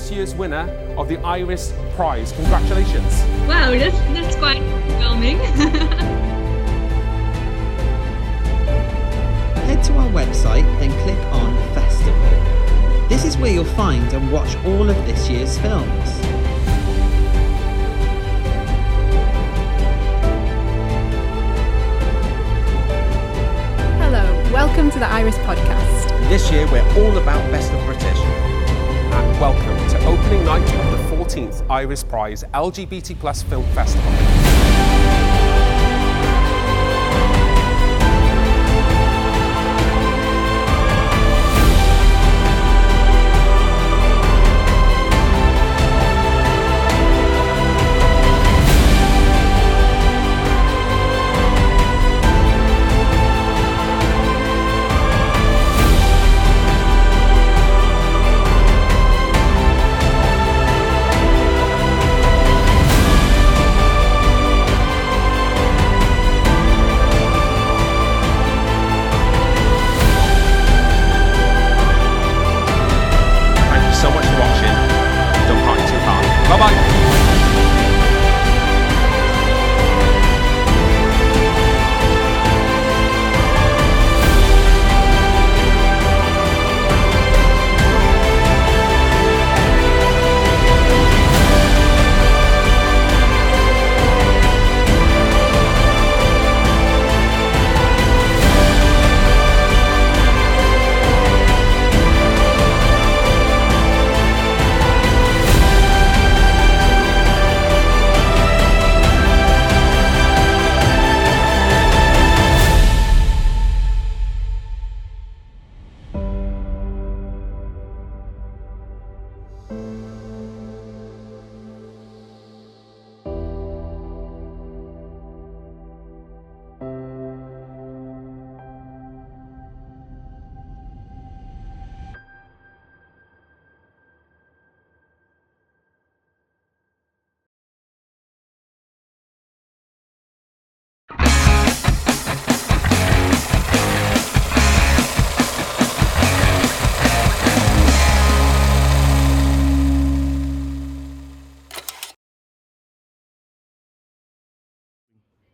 this year's winner of the Iris Prize. Congratulations. Wow, that's, that's quite overwhelming. Head to our website, then click on Festival. This is where you'll find and watch all of this year's films. Hello, welcome to the Iris Podcast. This year we're all about Best of British. Welcome to opening night of the 14th Iris Prize LGBT Plus Film Festival.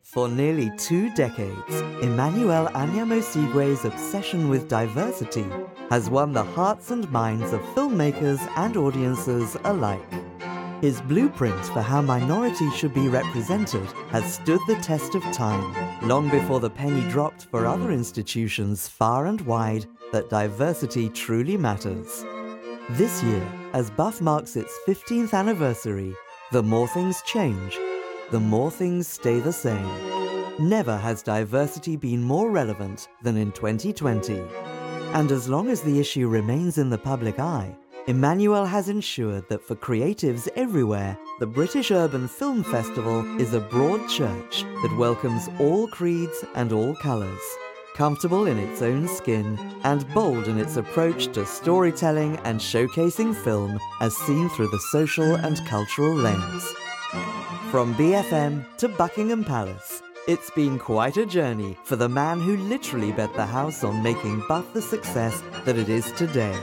For nearly two decades, Emmanuel Anyiam-Osigwe's obsession with diversity has won the hearts and minds of filmmakers and audiences alike. His blueprint for how minorities should be represented has stood the test of time, long before the penny dropped for other institutions far and wide that diversity truly matters. This year, as Buff marks its 15th anniversary, the more things change, the more things stay the same. Never has diversity been more relevant than in 2020. And as long as the issue remains in the public eye, Emmanuel has ensured that for creatives everywhere, the British Urban Film Festival is a broad church that welcomes all creeds and all colours. Comfortable in its own skin and bold in its approach to storytelling and showcasing film as seen through the social and cultural lens. From BFM to Buckingham Palace, it's been quite a journey for the man who literally bet the house on making Buff the success that it is today.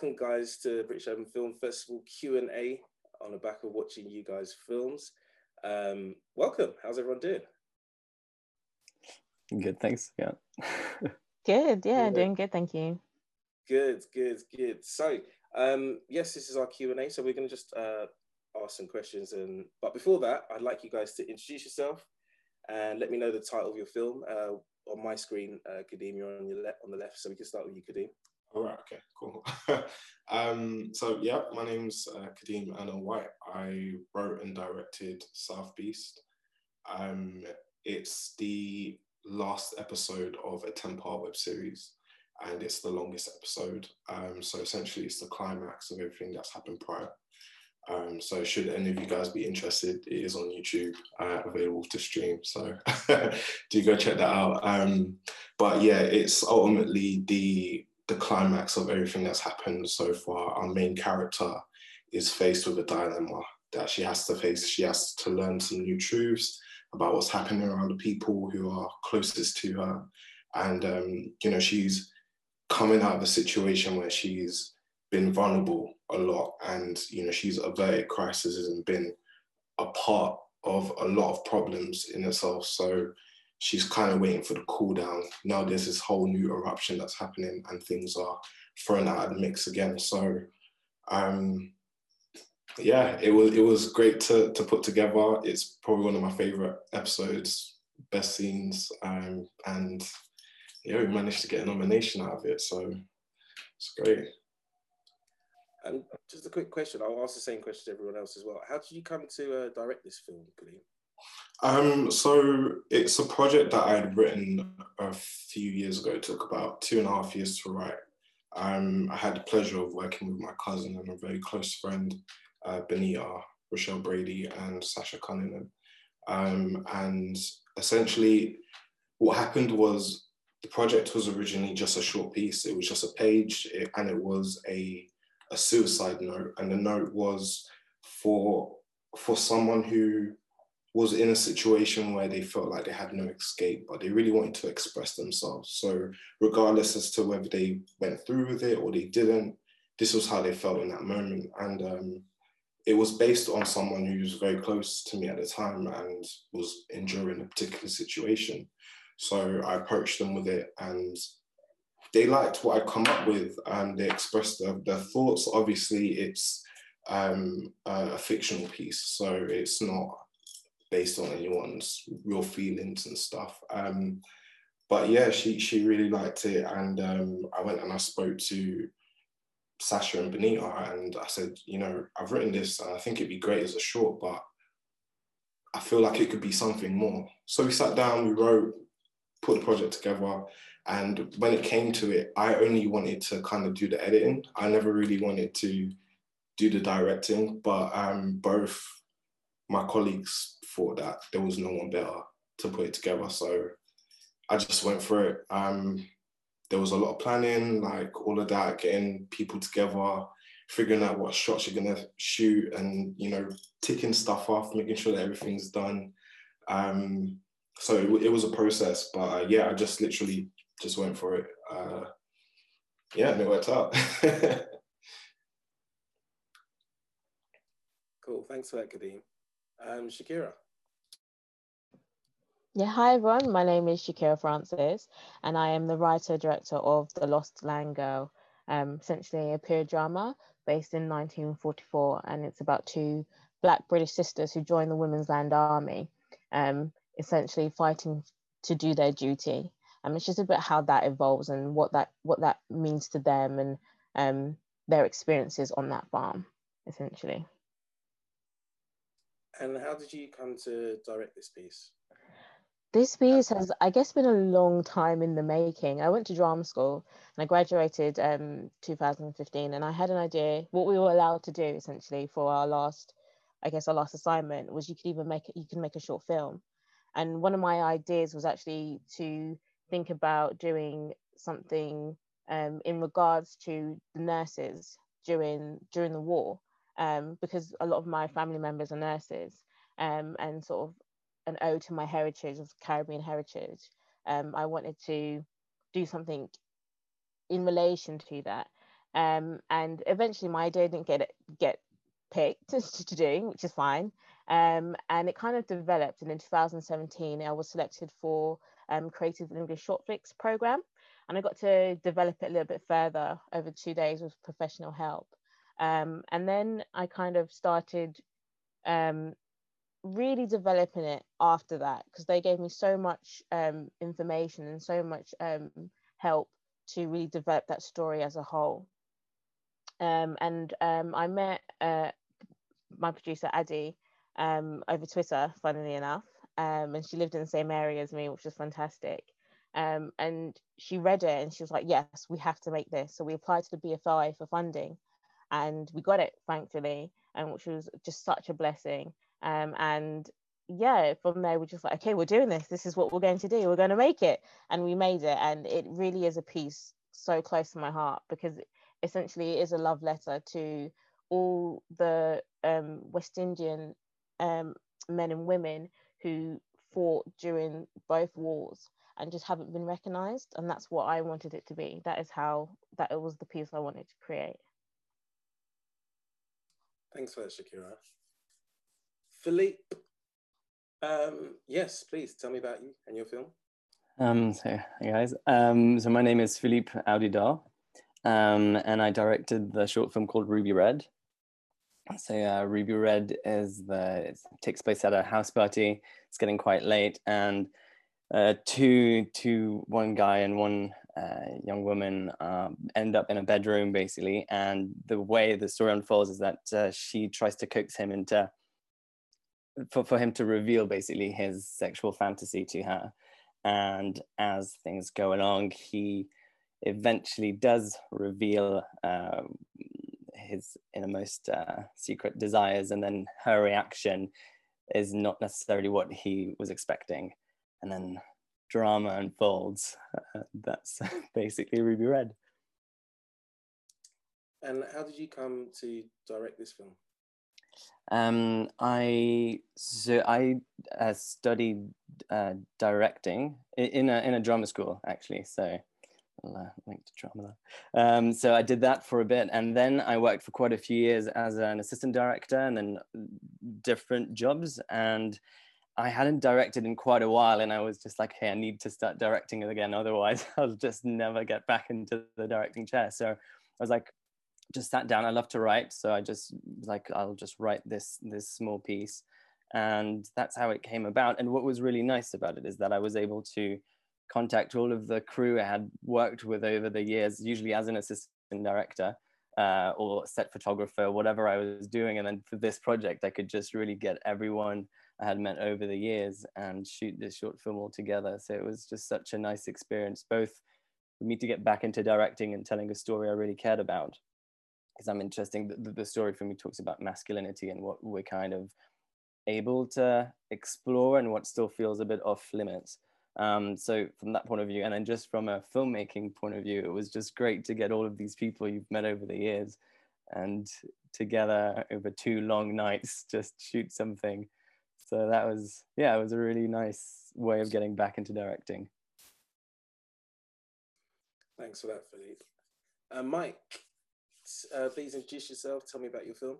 Welcome guys to British Urban Film Festival Q and A on the back of watching you guys' films. Um, welcome. How's everyone doing? Good, thanks. Yeah. good. Yeah, Good. doing good. Thank you. Good, good, good. So, um, yes, this is our Q and A. So we're going to just uh, ask some questions, and but before that, I'd like you guys to introduce yourself and let me know the title of your film. Uh, on my screen, uh, Kadeem, you're on your left, on the left, so we can start with you, Kadeem. All right. Okay. Cool. um, so yeah, my name's uh, Kadeem Anna White. I wrote and directed South Beast. Um, it's the last episode of a ten-part web series, and it's the longest episode. Um, so essentially, it's the climax of everything that's happened prior. Um, so should any of you guys be interested, it is on YouTube, uh, available to stream. So do go check that out. Um, but yeah, it's ultimately the the climax of everything that's happened so far. Our main character is faced with a dilemma that she has to face. She has to learn some new truths about what's happening around the people who are closest to her, and um, you know she's coming out of a situation where she's been vulnerable a lot and you know she's averted crises and been a part of a lot of problems in herself so she's kind of waiting for the cool down now there's this whole new eruption that's happening and things are thrown out of the mix again so um yeah it was it was great to to put together it's probably one of my favorite episodes best scenes um and yeah we managed to get a nomination out of it so it's great And just a quick question. I'll ask the same question to everyone else as well. How did you come to uh, direct this film, Kadeem? Um, so it's a project that I'd written a few years ago. It took about two and a half years to write. Um, I had the pleasure of working with my cousin and a very close friend, uh, Benita, Rochelle Brady, and Sasha Cunningham. Um, and essentially, what happened was the project was originally just a short piece. It was just a page, and it was a a suicide note, and the note was for for someone who was in a situation where they felt like they had no escape, but they really wanted to express themselves. So regardless as to whether they went through with it or they didn't, this was how they felt in that moment. And um, it was based on someone who was very close to me at the time and was enduring a particular situation. So I approached them with it and they liked what I'd come up with and they expressed their, their thoughts. Obviously, it's um, a, a fictional piece, so it's not based on anyone's real feelings and stuff. Um, but yeah, she she really liked it, and um, I went and I spoke to Sasha and Benita, and I said, you know, I've written this, and I think it'd be great as a short, but I feel like it could be something more. So we sat down, we wrote, put the project together, and when it came to it, I only wanted to kind of do the editing. I never really wanted to do the directing, but um, both my colleagues thought that there was no one better to put it together. So I just went for it. Um, there was a lot of planning, like all of that, getting people together, figuring out what shots you're gonna shoot, and you know, ticking stuff off, making sure that everything's done. Um, so it, it was a process, but uh, yeah, I just literally just went for it. Uh, yeah, and it worked out. Cool. Thanks for that, Kadeem. Um, Shakira. Yeah, hi everyone. My name is Shakira Francis, and I am the writer director of The Lost Land Girl, um, essentially a period drama based in 1944, and it's about two Black British sisters who join the Women's Land Army, um, essentially fighting to do their duty. Um, it's just about how that evolves and what that what that means to them and um, their experiences on that farm, essentially. And how did you come to direct this piece? This piece has, I guess, been a long time in the making. I went to drama school and I graduated um 2015, and I had an idea what we were allowed to do essentially for our last, I guess, our last assignment was you could even make you can make a short film, and one of my ideas was actually to think about doing something um, in regards to the nurses during during the war, um, because a lot of my family members are nurses, um, and sort of an ode to my heritage of Caribbean heritage. Um, I wanted to do something in relation to that. Um, and eventually my idea didn't get get picked to do, which is fine. Um, and it kind of developed. And in 2017, I was selected for um, Creative England Short Flicks program. And I got to develop it a little bit further over two days with professional help. Um, and then I kind of started um, really developing it after that because they gave me so much um, information and so much um, help to really develop that story as a whole. Um, and um, I met uh, my producer Addy over Twitter, funnily enough, and she lived in the same area as me, which was fantastic. And she read it and she was like, "Yes, we have to make this." So we applied to the BFI for funding, and we got it, thankfully, and which was just such a blessing. Um, and yeah, from there we're just like, okay, we're doing this. This is what we're going to do. We're going to make it, and we made it. And it really is a piece so close to my heart because essentially it is a love letter to all the um, West Indian um, men and women who fought during both wars and just haven't been recognized. And that's what I wanted it to be. That is how that it was the piece I wanted to create. Thanks for that, Shakira. Philippe, um, yes, please tell me about you and your film. Um, so, guys. Um, so my name is Philippe Audidar, um, and I directed the short film called Ruby Red. So uh, Ruby Red is the it takes place at a house party. It's getting quite late, and uh, two two one guy and one uh, young woman um, end up in a bedroom basically. And the way the story unfolds is that uh, she tries to coax him into for, for him to reveal basically his sexual fantasy to her. And as things go along, he eventually does reveal uh, his innermost uh, secret desires, and then her reaction is not necessarily what he was expecting. And then drama unfolds. Uh, that's basically Ruby Red. And how did you come to direct this film? Um, I so I uh, studied uh, directing in a in a drama school actually. So I'll uh, link to drama. Um, so I did that for a bit, and then I worked for quite a few years as an assistant director, and then different jobs. And I hadn't directed in quite a while, and I was just like, "Hey, I need to start directing again. Otherwise, I'll just never get back into the directing chair." So I was like, just sat down. I love to write, so I just like I'll just write this this small piece, and that's how it came about. And what was really nice about it is that I was able to contact all of the crew I had worked with over the years, usually as an assistant director uh, or set photographer, whatever I was doing. And then for this project, I could just really get everyone I had met over the years and shoot this short film all together. So it was just such a nice experience, both for me to get back into directing and telling a story I really cared about. Because I'm interesting, the, the story for me talks about masculinity and what we're kind of able to explore and what still feels a bit off limits. Um, so from that point of view, and then just from a filmmaking point of view, it was just great to get all of these people you've met over the years and together over two long nights just shoot something. So that was, yeah, it was a really nice way of getting back into directing. Thanks for that, Philippe. Uh, Mike, uh, please introduce yourself. Tell me about your film.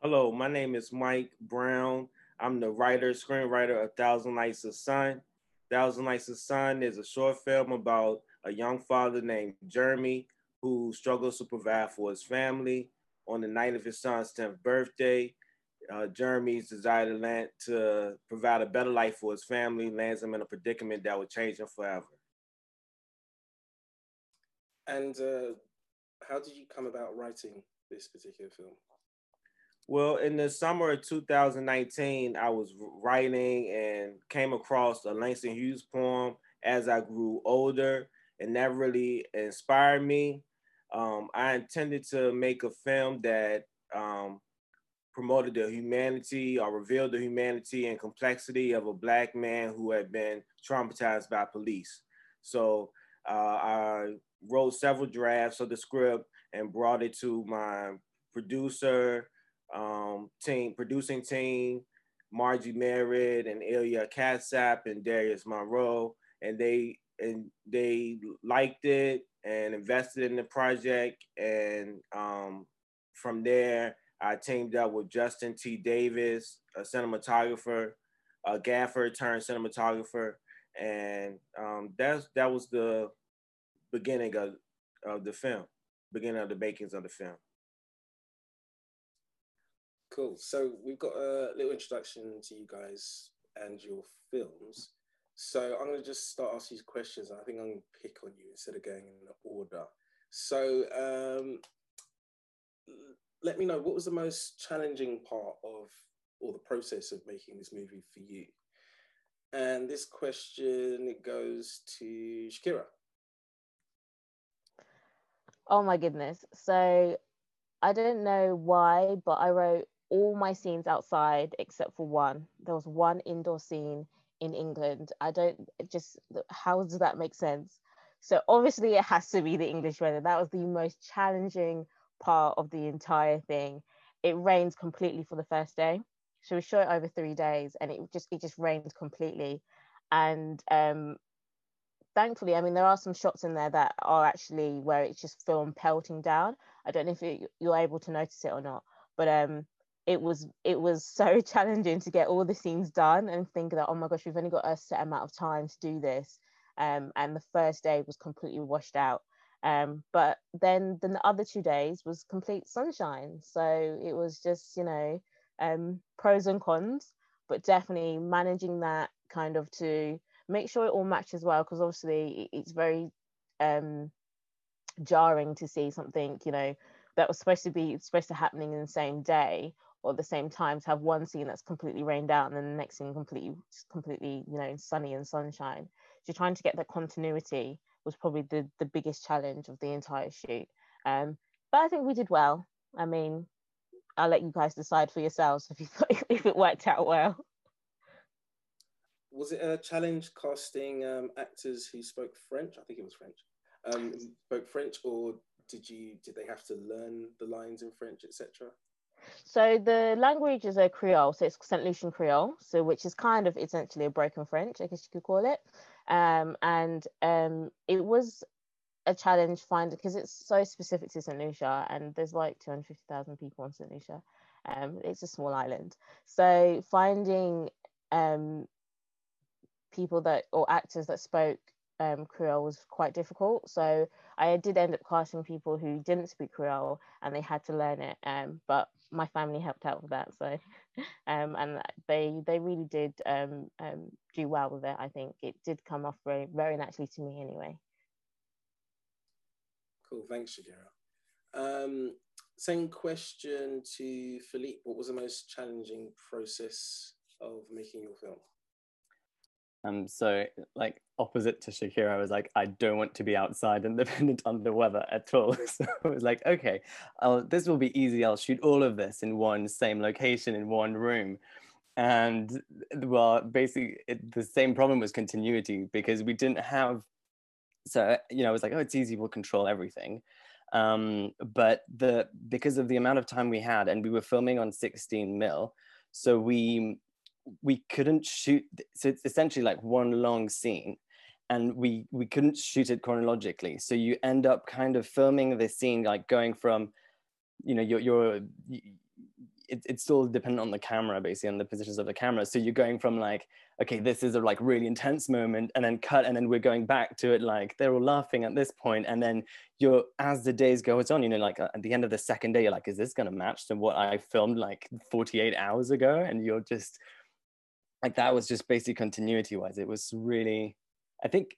Hello, my name is Mike Brown. I'm the writer, screenwriter of Thousand Nights of Sun. Thousand Nights of Sun is a short film about a young father named Jeremy who struggles to provide for his family. On the night of his son's 10th birthday, uh, Jeremy's desire to, land, to provide a better life for his family lands him in a predicament that would change him forever. And uh, how did you come about writing this particular film? Well, in the summer of 2019, I was writing and came across a Langston Hughes poem as I grew older, and that really inspired me. Um, I intended to make a film that um, promoted the humanity or revealed the humanity and complexity of a Black man who had been traumatized by police. So uh, I wrote several drafts of the script and brought it to my producer um, team, producing team, Margie Merritt and Ilya Katsap and Darius Monroe, and they and they liked it and invested in the project. And um, from there, I teamed up with Justin T. Davis, a cinematographer, a gaffer turned cinematographer, and um, that's that was the beginning of, of the film, beginning of the makings of the film. Cool. So we've got a little introduction to you guys and your films. So I'm going to just start asking you questions. I think I'm going to pick on you instead of going in order. So um, let me know what was the most challenging part of or the process of making this movie for you. And this question it goes to Shakira. Oh my goodness. So I don't know why, but I wrote all my scenes outside except for one. There was one indoor scene in England. I don't just, how does that make sense? So obviously it has to be the English weather. That was the most challenging part of the entire thing. It rained completely for the first day. So we shot it over three days and it just, it just rained completely. And um, thankfully, I mean, there are some shots in there that are actually where it's just film pelting down. I don't know if you, you're able to notice it or not, but um, it was it was so challenging to get all the scenes done and think that oh my gosh we've only got a set amount of time to do this um, and the first day was completely washed out um, but then the other two days was complete sunshine. So it was just you know um, pros and cons but definitely managing that kind of to make sure it all matches well because obviously it's very um, jarring to see something you know that was supposed to be supposed to happening in the same day or the same time to have one scene that's completely rained out and then the next scene completely completely you know sunny and sunshine. So you're trying to get that continuity was probably the the biggest challenge of the entire shoot. Um but i think we did well. I mean i'll let you guys decide for yourselves if you if it worked out well. Was it a challenge casting um, actors who spoke french? I think it was french. Um, spoke french or did you did they have to learn the lines in french etc so the language is a Creole, so it's St. Lucian Creole, so which is kind of essentially a broken French, I guess you could call it. Um, and um, it was a challenge finding because it's so specific to St. Lucia, and there's like 250,000 people on St. Lucia. Um, it's a small island, so finding um, people that or actors that spoke um, Creole was quite difficult. So I did end up casting people who didn't speak Creole and they had to learn it. Um, but my family helped out with that. So, um, and they they really did um, um, do well with it. I think it did come off very very naturally to me anyway. Cool, thanks, Shakira. Um, same question to Philippe. What was the most challenging process of making your film? Um, so like opposite to Shakira, I was like, I don't want to be outside independent under weather at all. So I was like, okay, I'll, this will be easy. I'll shoot all of this in one same location in one room. And well, basically it, the same problem was continuity because we didn't have, so, you know, I was like, oh, it's easy. We'll control everything. Um, but the, because of the amount of time we had and we were filming on 16 mil, so we we couldn't shoot so it's essentially like one long scene and we we couldn't shoot it chronologically. So you end up kind of filming the scene like going from you know you're, you're it, it's still dependent on the camera basically on the positions of the camera. So you're going from like okay this is a like really intense moment and then cut and then we're going back to it like they're all laughing at this point and then you're as the days goes on you know like uh, at the end of the second day you're like is this going to match to what i filmed like 48 hours ago? And you're just like that was just basically continuity wise. It was really i think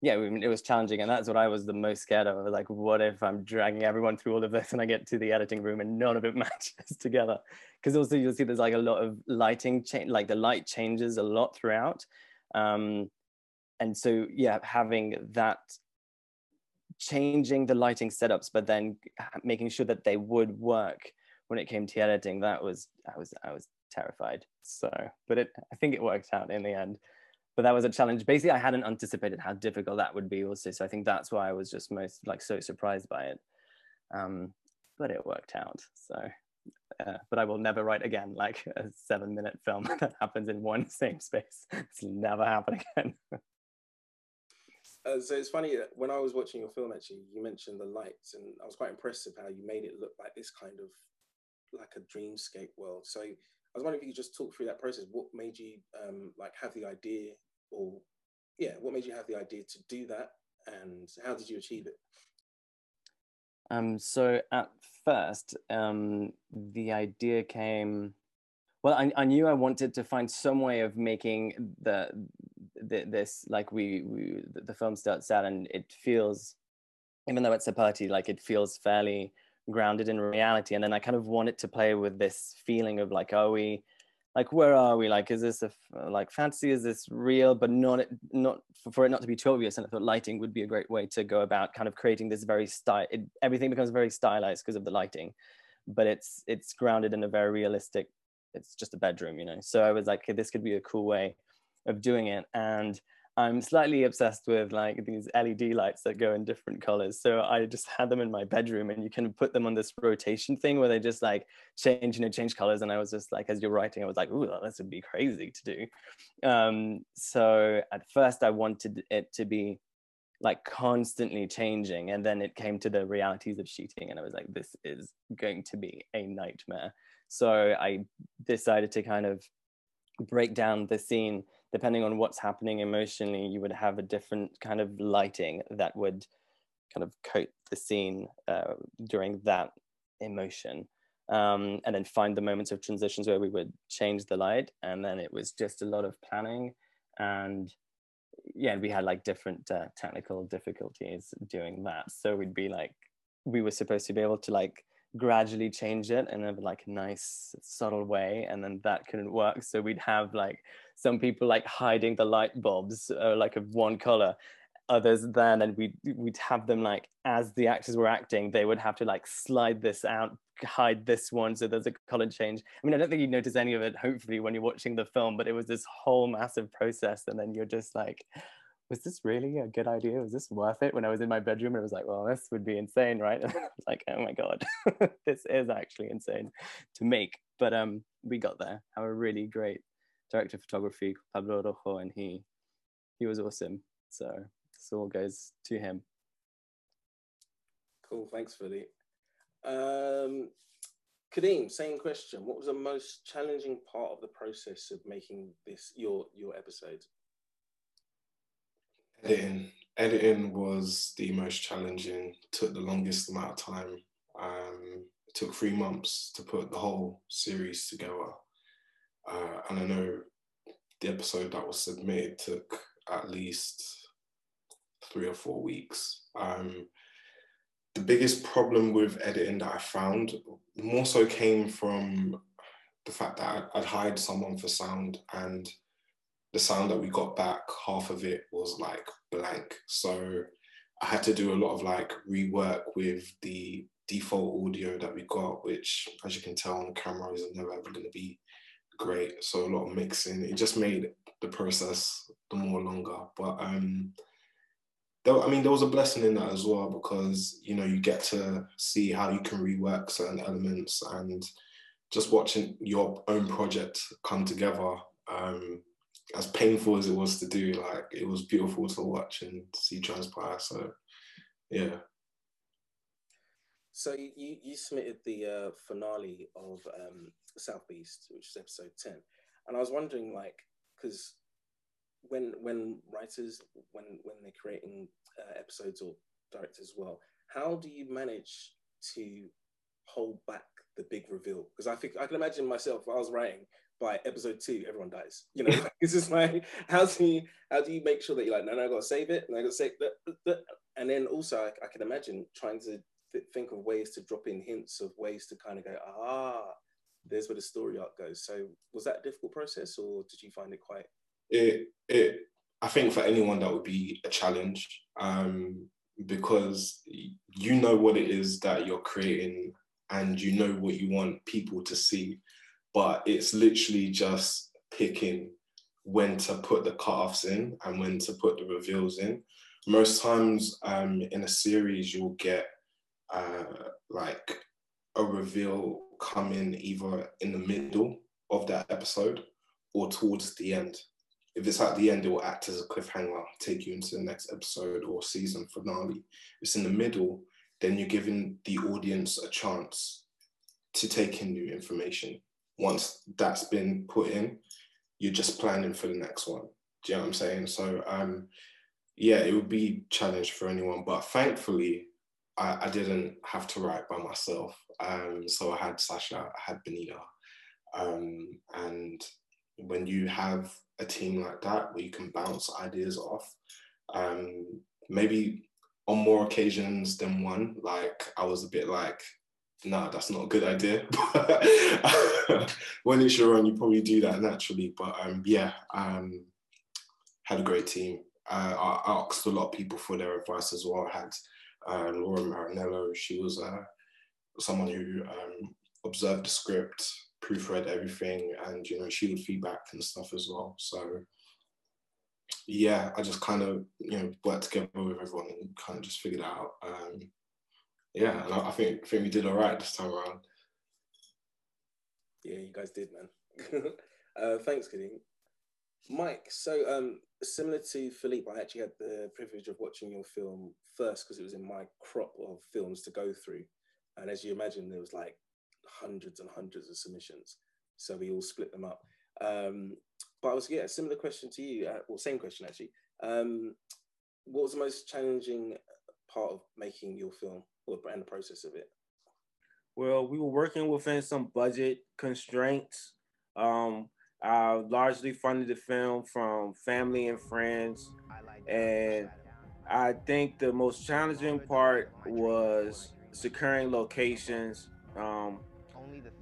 yeah it was challenging and that's what i was the most scared of like what if i'm dragging everyone through all of this and i get to the editing room and none of it matches together? Because also you'll see there's like a lot of lighting change like the light changes a lot throughout um and so yeah having that changing the lighting setups but then making sure that they would work when it came to editing that was i was i was terrified. So, but it, I think it worked out in the end. But that was a challenge. Basically, I hadn't anticipated how difficult that would be also. So I think that's why I was just most like so surprised by it. Um, but it worked out. So, uh, but I will never write again like a seven minute film that happens in one same space. It's never happening again. Uh, so it's funny that when I was watching your film, actually, you mentioned the lights, and I was quite impressed with how you made it look like this kind of like a dreamscape world. So was wondering if you could just talk through that process. What made you um, like have the idea, or yeah, what made you have the idea to do that, and how did you achieve it? Um, so at first, um, the idea came. Well, I, I knew I wanted to find some way of making the, the this like we, we the film starts out and it feels, even though it's a party, like it feels fairly grounded in reality. And then I kind of wanted to play with this feeling of like, are we like where are we? Like is this a like fantasy? Is this real? But not not for it not to be too obvious and i thought lighting would be a great way to go about kind of creating this very style it, everything becomes very stylized because of the lighting. But it's it's grounded in a very realistic it's just a bedroom you know? So i was like okay, this could be a cool way of doing it. And I'm slightly obsessed with like these LED lights that go in different colors. So I just had them in my bedroom and you can put them on this rotation thing where they just like change, you know, change colors. And I was just like, as you're writing, I was like, ooh, this would be crazy to do. Um, so at first I wanted it to be like constantly changing. And then it came to the realities of shooting and I was like, this is going to be a nightmare. So I decided to kind of break down the scene depending on what's happening emotionally, you would have a different kind of lighting that would kind of coat the scene uh, during that emotion. Um, and then find the moments of transitions where we would change the light. And then it was just a lot of planning. And yeah, we had like different uh, technical difficulties doing that. So we'd be like, we were supposed to be able to like gradually change it in a like nice subtle way and then that couldn't work. So we'd have like some people like hiding the light bulbs uh, like of one color others then and we'd we'd have them like as the actors were acting they would have to like slide this out hide this one so there's a color change. I mean i don't think you'd notice any of it hopefully when you're watching the film but it was this whole massive process and then you're just like was this really a good idea? Was this worth it? When I was in my bedroom, I was like, well, this would be insane, right? like, oh my God, this is actually insane to make. But um, we got there. A really great director of photography, Pablo Rojo, and he he was awesome. So this all goes to him. Cool, thanks, Philly. Um, Kadeem, same question. What was the most challenging part of the process of making this your your episode? Editing. Editing was the most challenging, took the longest amount of time. Um, it took three months to put the whole series together. Uh, and I know the episode that was submitted took at least three or four weeks. Um, the biggest problem with editing that I found more so came from the fact that I'd hired someone for sound and the sound that we got back, half of it was like blank. So I had to do a lot of like rework with the default audio that we got, which as you can tell on camera is never ever going to be great. So a lot of mixing. It just made the process the more longer. But um there, I mean there was a blessing in that as well because you know you get to see how you can rework certain elements and just watching your own project come together um as painful as it was to do, like it was beautiful to watch and see transpire. So, yeah. So you you submitted the uh, finale of um, South Beast, which is episode ten, and I was wondering, like, because when when writers when when they're creating uh, episodes or directors as well, how do you manage to hold back the big reveal? Because I think I can imagine myself. I was writing, by episode two, everyone dies. You know, this is like how do you how do you make sure that you're like, no, no, I gotta save it, and I gotta save that, and then also I, I, can imagine trying to th- think of ways to drop in hints of ways to kind of go, ah, there's where the story arc goes. So was that a difficult process, or did you find it quite? It it I think for anyone that would be a challenge, um, because you know what it is that you're creating, and you know what you want people to see but it's literally just picking when to put the cutoffs in and when to put the reveals in. Most times um, in a series, you'll get uh, like a reveal coming either in the middle of that episode or towards the end. if it's at the end, it will act as a cliffhanger, take you into the next episode or season finale. If it's in the middle, then you're giving the audience a chance to take in new information. Once that's been put in, you're just planning for the next one. Do you know what I'm saying? So um, yeah, it would be challenge for anyone. But thankfully, I, I didn't have to write by myself. Um, so I had Sasha, I had Benita. Um, and when you have a team like that where you can bounce ideas off, um, maybe on more occasions than one, like I was a bit like, nah, that's not a good idea. when it's your own, you probably do that naturally. But um, yeah, um, had a great team. Uh, I asked a lot of people for their advice as well. I had uh, Laura Marinello. She was uh, someone who um, observed the script, proofread everything, and you know she would feedback and stuff as well. So yeah, I just kind of you know worked together with everyone and kind of just figured out. Um, yeah, and I, think think we did all right this time around. Yeah, you guys did, man. uh, thanks, Kadeem. Mike, so um, similar to Philippe, I actually had the privilege of watching your film first because it was in my crop of films to go through. And as you imagine, there was like hundreds and hundreds of submissions. So we all split them up. Um, but I was, yeah, similar question to you, uh, or same question actually. Um, what was the most challenging part of making your film and the process of it? Well, we were working within some budget constraints. Um, I largely funded the film from family and friends. And I think the most challenging part was securing locations. Um,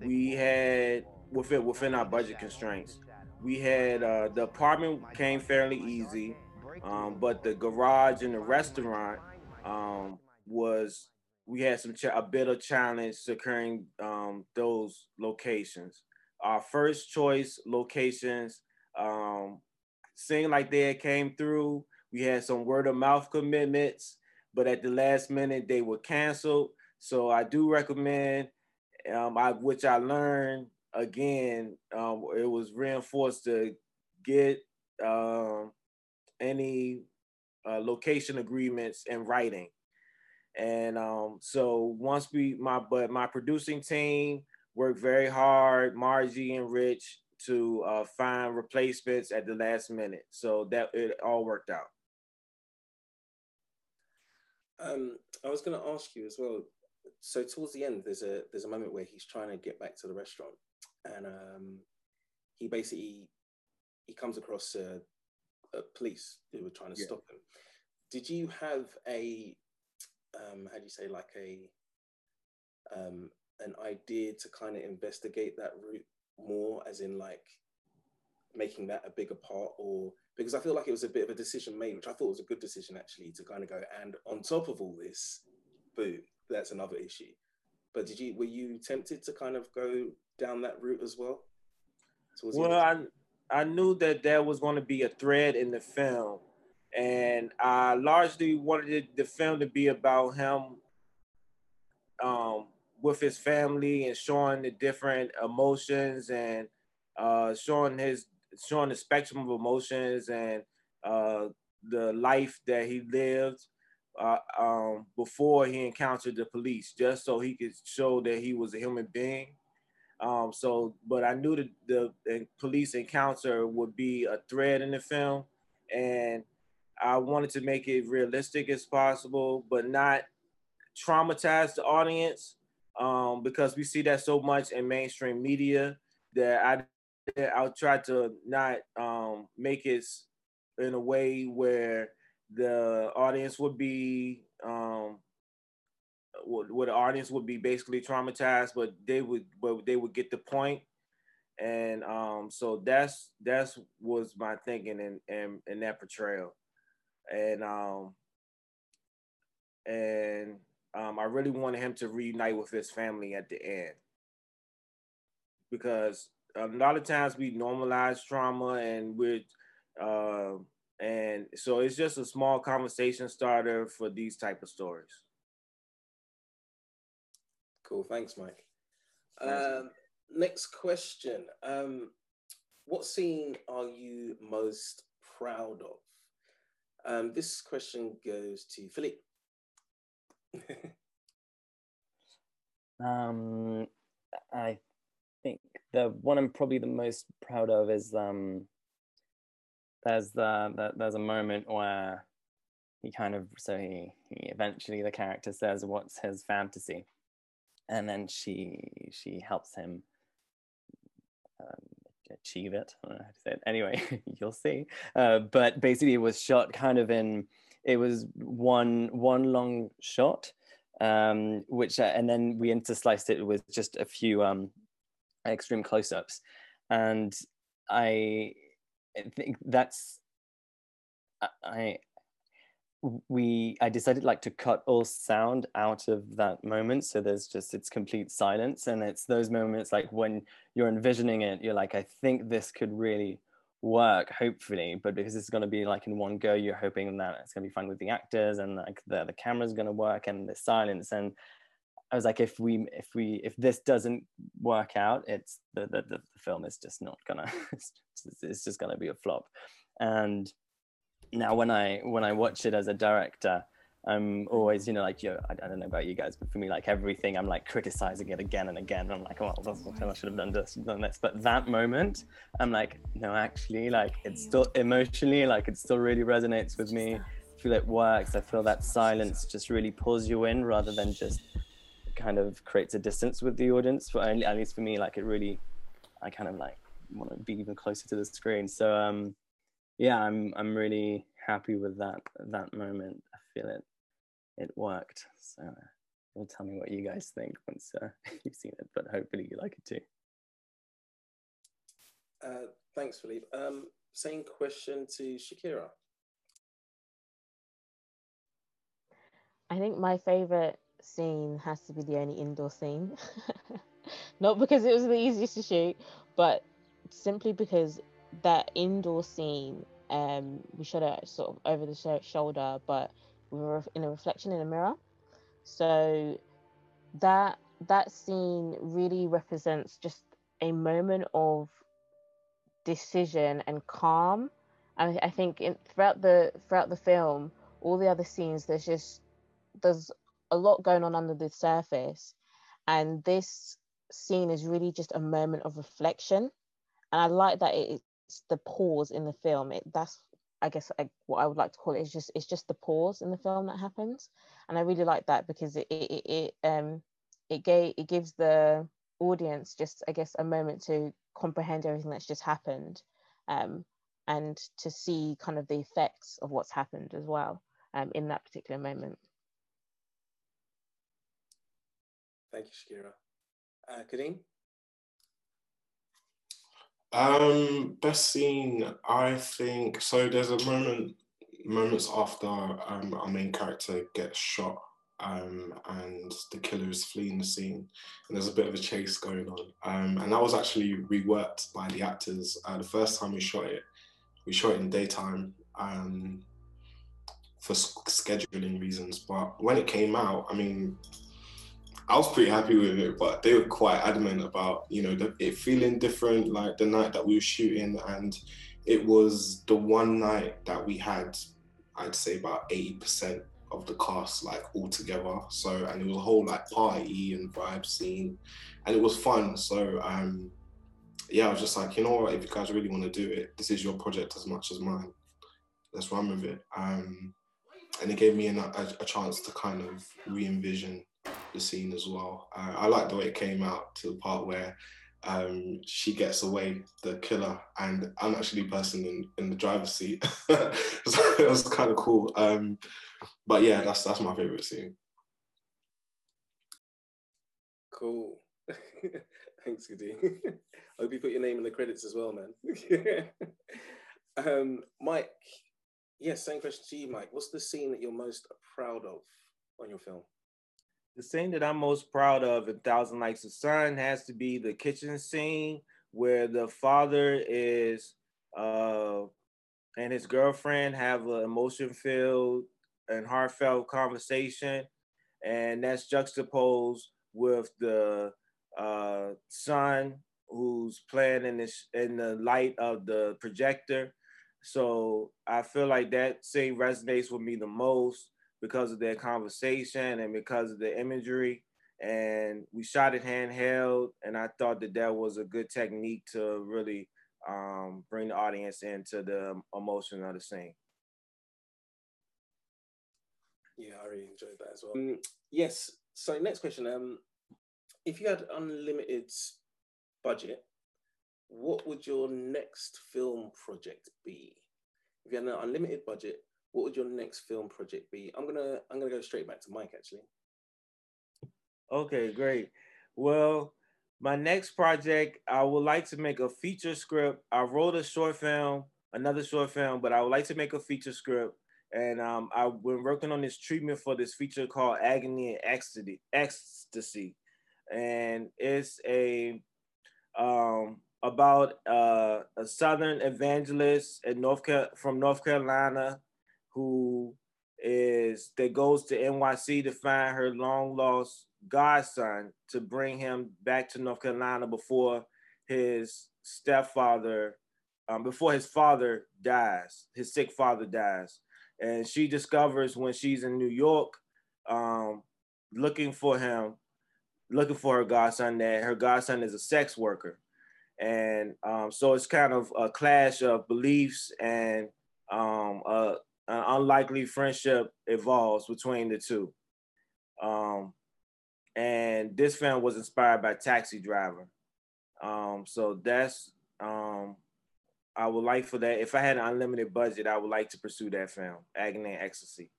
we had within within our budget constraints. We had uh, the apartment came fairly easy, um, but the garage and the restaurant um, was we had some a bit of challenge securing um, those locations our first choice locations um, seemed like they came through. We had some word of mouth commitments, but at the last minute they were canceled. So I do recommend, um, I, which I learned again, um, it was reinforced to get um, any uh, location agreements in writing. And um, so once we, my, but my producing team, worked very hard, Margie and Rich, to uh, find replacements at the last minute. So that it all worked out. Um, I was going to ask you as well. So towards the end, there's a there's a moment where he's trying to get back to the restaurant, and um, he basically he comes across a, a police who were trying to yeah. stop him. Did you have a um, how do you say like a um, an idea to kind of investigate that route more, as in like making that a bigger part, or because I feel like it was a bit of a decision made, which I thought was a good decision actually to kind of go. And on top of all this, boo, that's another issue. But did you were you tempted to kind of go down that route as well? Well, I I knew that there was going to be a thread in the film, and I largely wanted the film to be about him um, with his family and showing the different emotions and uh, showing his showing the spectrum of emotions and uh, the life that he lived uh, um, before he encountered the police, just so he could show that he was a human being. Um, so, but I knew that the, the police encounter would be a thread in the film, and I wanted to make it realistic as possible, but not traumatize the audience um, because we see that so much in mainstream media that I I'll try to not um, make it in a way where the audience would be um, where the audience would be basically traumatized, but they would but they would get the point. And um, so that's that's was my thinking in, in in that portrayal. And um and um, I really wanted him to reunite with his family at the end because a lot of times we normalize trauma and we're uh, and so it's just a small conversation starter for these type of stories. Cool, thanks, Mike. Um, next question: um, what scene are you most proud of? Um, this question goes to Philippe. um, I think the one I'm probably the most proud of is um, there's the, the there's a moment where he kind of so he, he eventually the character says what's his fantasy and then she she helps him um, achieve it. Anyway you'll see. Uh, but basically it was shot kind of in it was one one long shot um, which uh, and then we intersliced it with just a few um, extreme close-ups. And i think that's i we i decided like to cut all sound out of that moment so there's just it's complete silence and it's those moments like when you're envisioning it you're like i think this could really work hopefully but because it's going to be like in one go you're hoping that it's going to be fun with the actors and like the, the camera's going to work and the silence and i was like if we if we if this doesn't work out it's the the, the film is just not gonna it's just gonna be a flop and now when I when I watch it as a director, I'm always, you know, like, yo, I, I, don't know about you guys, but for me, like everything, I'm like criticizing it again and again. I'm like, oh, I should have done this, done this. But that moment, I'm like, no, actually, like it's still emotionally, like it still really resonates with me. I feel it works. I feel that silence just really pulls you in rather than just kind of creates a distance with the audience. For at least for me, like it really, I kind of like want to be even closer to the screen. So, um, yeah, I'm I'm really happy with that that moment. I feel it it worked. So uh, you'll tell me what you guys think once uh, you've seen it, but hopefully you like it too. Uh, thanks, Philippe. Um, same question to Shakira. I think my favorite scene has to be the only indoor scene. Not because it was the easiest to shoot, but simply because that indoor scene, um, we shot it sort of over the sh- shoulder, but we were in a reflection in a mirror. So that that scene really represents just a moment of decision and calm. And I think in, throughout the throughout the film, all the other scenes, there's just there's a lot going on under the surface, and this scene is really just a moment of reflection. And I like that it, the pause in the film. It that's I guess I, what I would like to call it is just it's just the pause in the film that happens, and I really like that because it it, it um it gave it gives the audience just I guess a moment to comprehend everything that's just happened, um, and to see kind of the effects of what's happened as well um, in that particular moment. Thank you, Shakira. Uh, Kadeem? Um, best scene, I think. So there's a moment, moments after um, our main character gets shot, um, and the killer is fleeing the scene, and there's a bit of a chase going on. Um, and that was actually reworked by the actors. Uh, the first time we shot it, we shot it in daytime. Um, for scheduling reasons, but when it came out, I mean, I was pretty happy with it, but they were quite adamant about you know the, it feeling different. Like the night that we were shooting, and it was the one night that we had, I'd say about eighty percent of the cast like all together. So and it was a whole like party and vibe scene, and it was fun. So um, yeah, I was just like, you know what, if you guys really want to do it, this is your project as much as mine. Let's run with it. Um, and it gave me an, a, a chance to kind of re-envision the scene as well. Uh, I like the way it came out to the part where um, she gets away, the killer, and I'm actually the person in, in the driver's seat. so it was kind of cool. Um, but yeah, that's that's my favorite scene. Cool. Thanks, Goody. I hope you put your name in the credits as well, man. um, Mike, yes, same question to you, Mike. What's the scene that you're most proud of on your film? The scene that I'm most proud of in Thousand Nights of Sun has to be the kitchen scene where the father is uh, and his girlfriend have an emotion filled and heartfelt conversation, and that's juxtaposed with the uh, son who's playing in this in the light of the projector. So I feel like that scene resonates with me the most because of their conversation and because of the imagery. And we shot it handheld, and I thought that that was a good technique to really um, bring the audience into the emotion of the scene. Yeah, I really enjoyed that as well. Um, yes. So next question. Um, if you had unlimited budget, what would your next film project be? If you had an unlimited budget, what would your next film project be? I'm gonna I'm gonna go straight back to Mike actually. Okay, great. Well, my next project, I would like to make a feature script. I wrote a short film, another short film, but I would like to make a feature script. And um, I've been working on this treatment for this feature called Agony and Ecstasy. Ecstasy, and it's a um, about uh, a Southern evangelist in North Car- from North Carolina who is that goes to NYC to find her long lost godson to bring him back to North Carolina before his stepfather, um, before his father dies, his sick father dies. And she discovers when she's in New York, um, looking for him, looking for her godson, that her godson is a sex worker. And um, so it's kind of a clash of beliefs and um, a, an unlikely friendship evolves between the two. Um, and this film was inspired by Taxi Driver. Um, so that's um, I would like for that. If I had an unlimited budget, I would like to pursue that film, Agony and Ecstasy.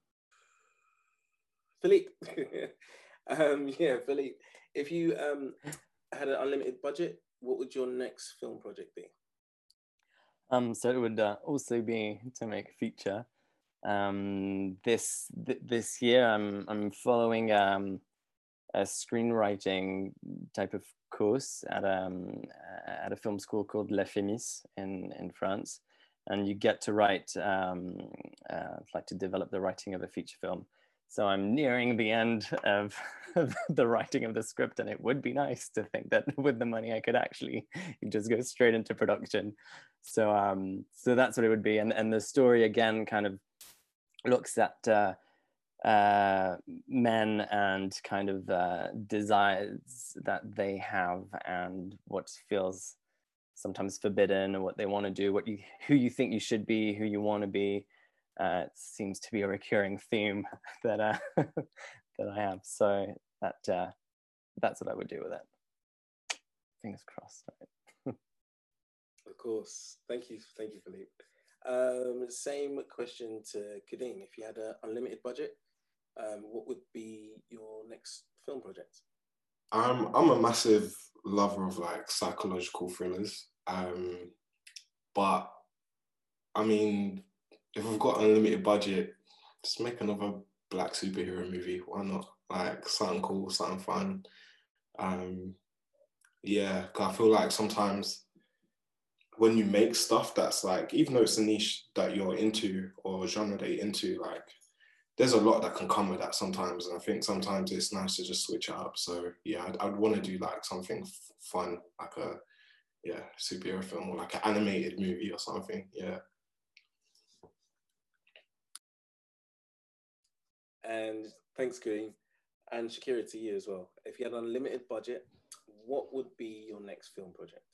Philippe, um, yeah, Philippe. If you um, had an unlimited budget, what would your next film project be? Um, so it would uh, also be to make a feature. Um, this th- this year, I'm I'm following um, a screenwriting type of course at um at a film school called La Femis in in France, and you get to write um, uh, like to develop the writing of a feature film. So I'm nearing the end of, of, the writing of the script, and it would be nice to think that with the money I could actually just go straight into production. So um, so that's what it would be, and and the story again kind of looks at. Uh, uh, men and kind of uh, desires that they have and what feels sometimes forbidden or what they want to do, what you who you think you should be, who you want to be. Uh, it seems to be a recurring theme that uh, that I have. So that uh, that's what I would do with it. Fingers crossed. of course. Thank you. Thank you, Philippe. Um, same question to Kadeem. If you had an unlimited budget, um, what would be your next film project? I'm I'm a massive lover of like psychological thrillers. Um, but I mean, if we've got unlimited budget, just make another black superhero movie. Why not? Like something cool, something fun. Um, yeah, I feel like sometimes when you make stuff that's like, even though it's a niche that you're into or genre that you're into, like there's a lot that can come with that sometimes. And I think sometimes it's nice to just switch it up. So yeah, I'd, I'd want to do like something fun, like a yeah superhero film or like an animated movie or something. Yeah. And thanks, Green. And Shakira to you as well. If you had unlimited budget, what would be your next film project?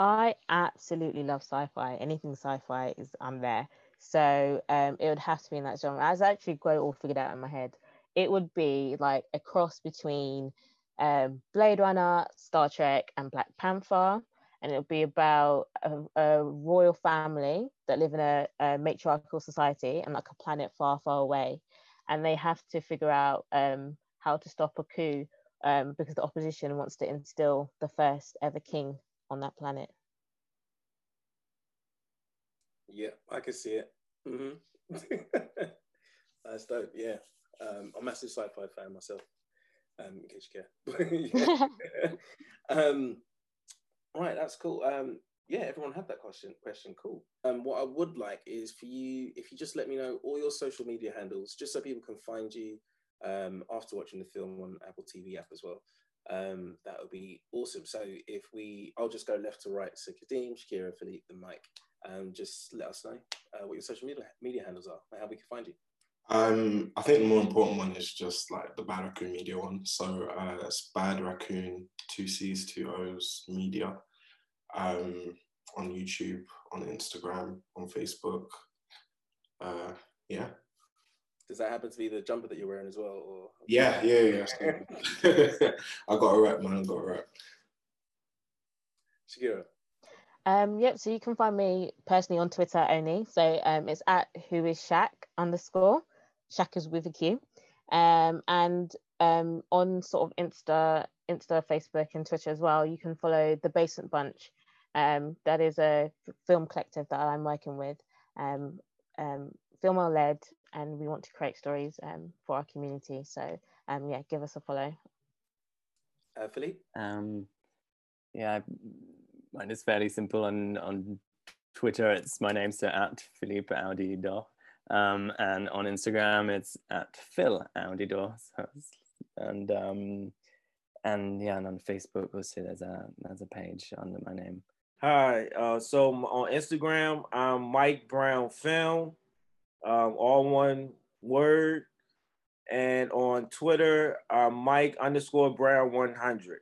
I absolutely love sci-fi. Anything sci-fi is I'm there. So um, it would have to be in that genre. I was actually got it all figured out in my head. It would be like a cross between um, Blade Runner, Star Trek, and Black Panther. And it would be about a, a royal family that live in a, a, matriarchal society and like a planet far, far away. And they have to figure out um, how to stop a coup um, because the opposition wants to instill the first ever king on that planet. Yeah, I can see it. Mm-hmm. That's dope. Yeah, um, I'm a massive sci-fi fan myself. Um, in case you care. um, right, that's cool. Um, yeah, everyone had that question. Question, cool. Um, what I would like is for you, if you just let me know all your social media handles, just so people can find you um, after watching the film on Apple TV app as well. Um, that would be awesome. So if we, I'll just go left to right. So Kadeem, Shakira, Philippe, and Mike. Um, just let us know uh, what your social media media handles are and how we can find you. Um, I think the more important one is just like the Bad Raccoon Media one. So uh, that's Bad Raccoon, two C's, two O's Media, um, on YouTube, on Instagram, on Facebook. Uh, yeah. Does that happen to be the jumper that you're wearing as well? Or Yeah, yeah, yeah. I got a rep, man. I got a rep. Shakira. Um, yep, so you can find me personally on Twitter only. So um, it's at who is Shaq underscore. Shaq is with a Q. Um, and um, on sort of Insta, Insta, Facebook, and Twitter as well, you can follow the Basement Bunch. Um, that is a film collective that I'm working with. Um, um, film are led, and we want to create stories um, for our community. So um, yeah, give us a follow. Uh, Philippe. Um, yeah, mine is fairly simple on on Twitter. It's my name, so at Philippe Audidor. Um, and on Instagram, it's at Phil Audidor. So, and um, and yeah, and on Facebook, we'll see there's a there's a page under my name. Hi. Uh, so on Instagram, I'm Mike Brown Film, um, all one word, and on Twitter, I'm Mike underscore Brown 100.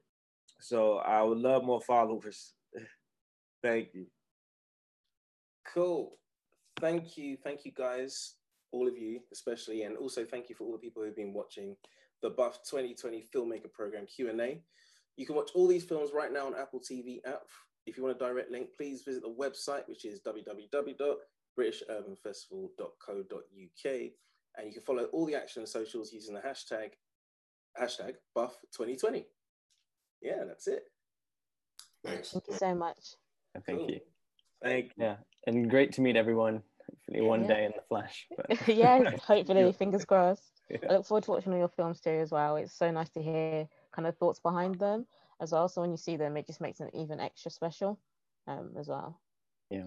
So I would love more followers. Thank you. Cool. Thank you. Thank you, guys. All of you, especially, and also thank you for all the people who've been watching the Buff 2020 Filmmaker Program Q&A. You can watch all these films right now on Apple TV app. If you want a direct link, please visit the website, which is www.britishurbanfestival.co.uk. And you can follow all the action and socials using the hashtag, hashtag Buff 2020. Yeah, that's it. Thanks. Thank you so much. Thank Cool. you. Thank Yeah, and great to meet everyone. Hopefully, one Yeah. day in the flesh. But yeah, hopefully, fingers crossed. Yeah. I look forward to watching all your films too as well. It's so nice to hear kind of thoughts behind them as well. So when you see them, it just makes them even extra special um, as well. Yeah.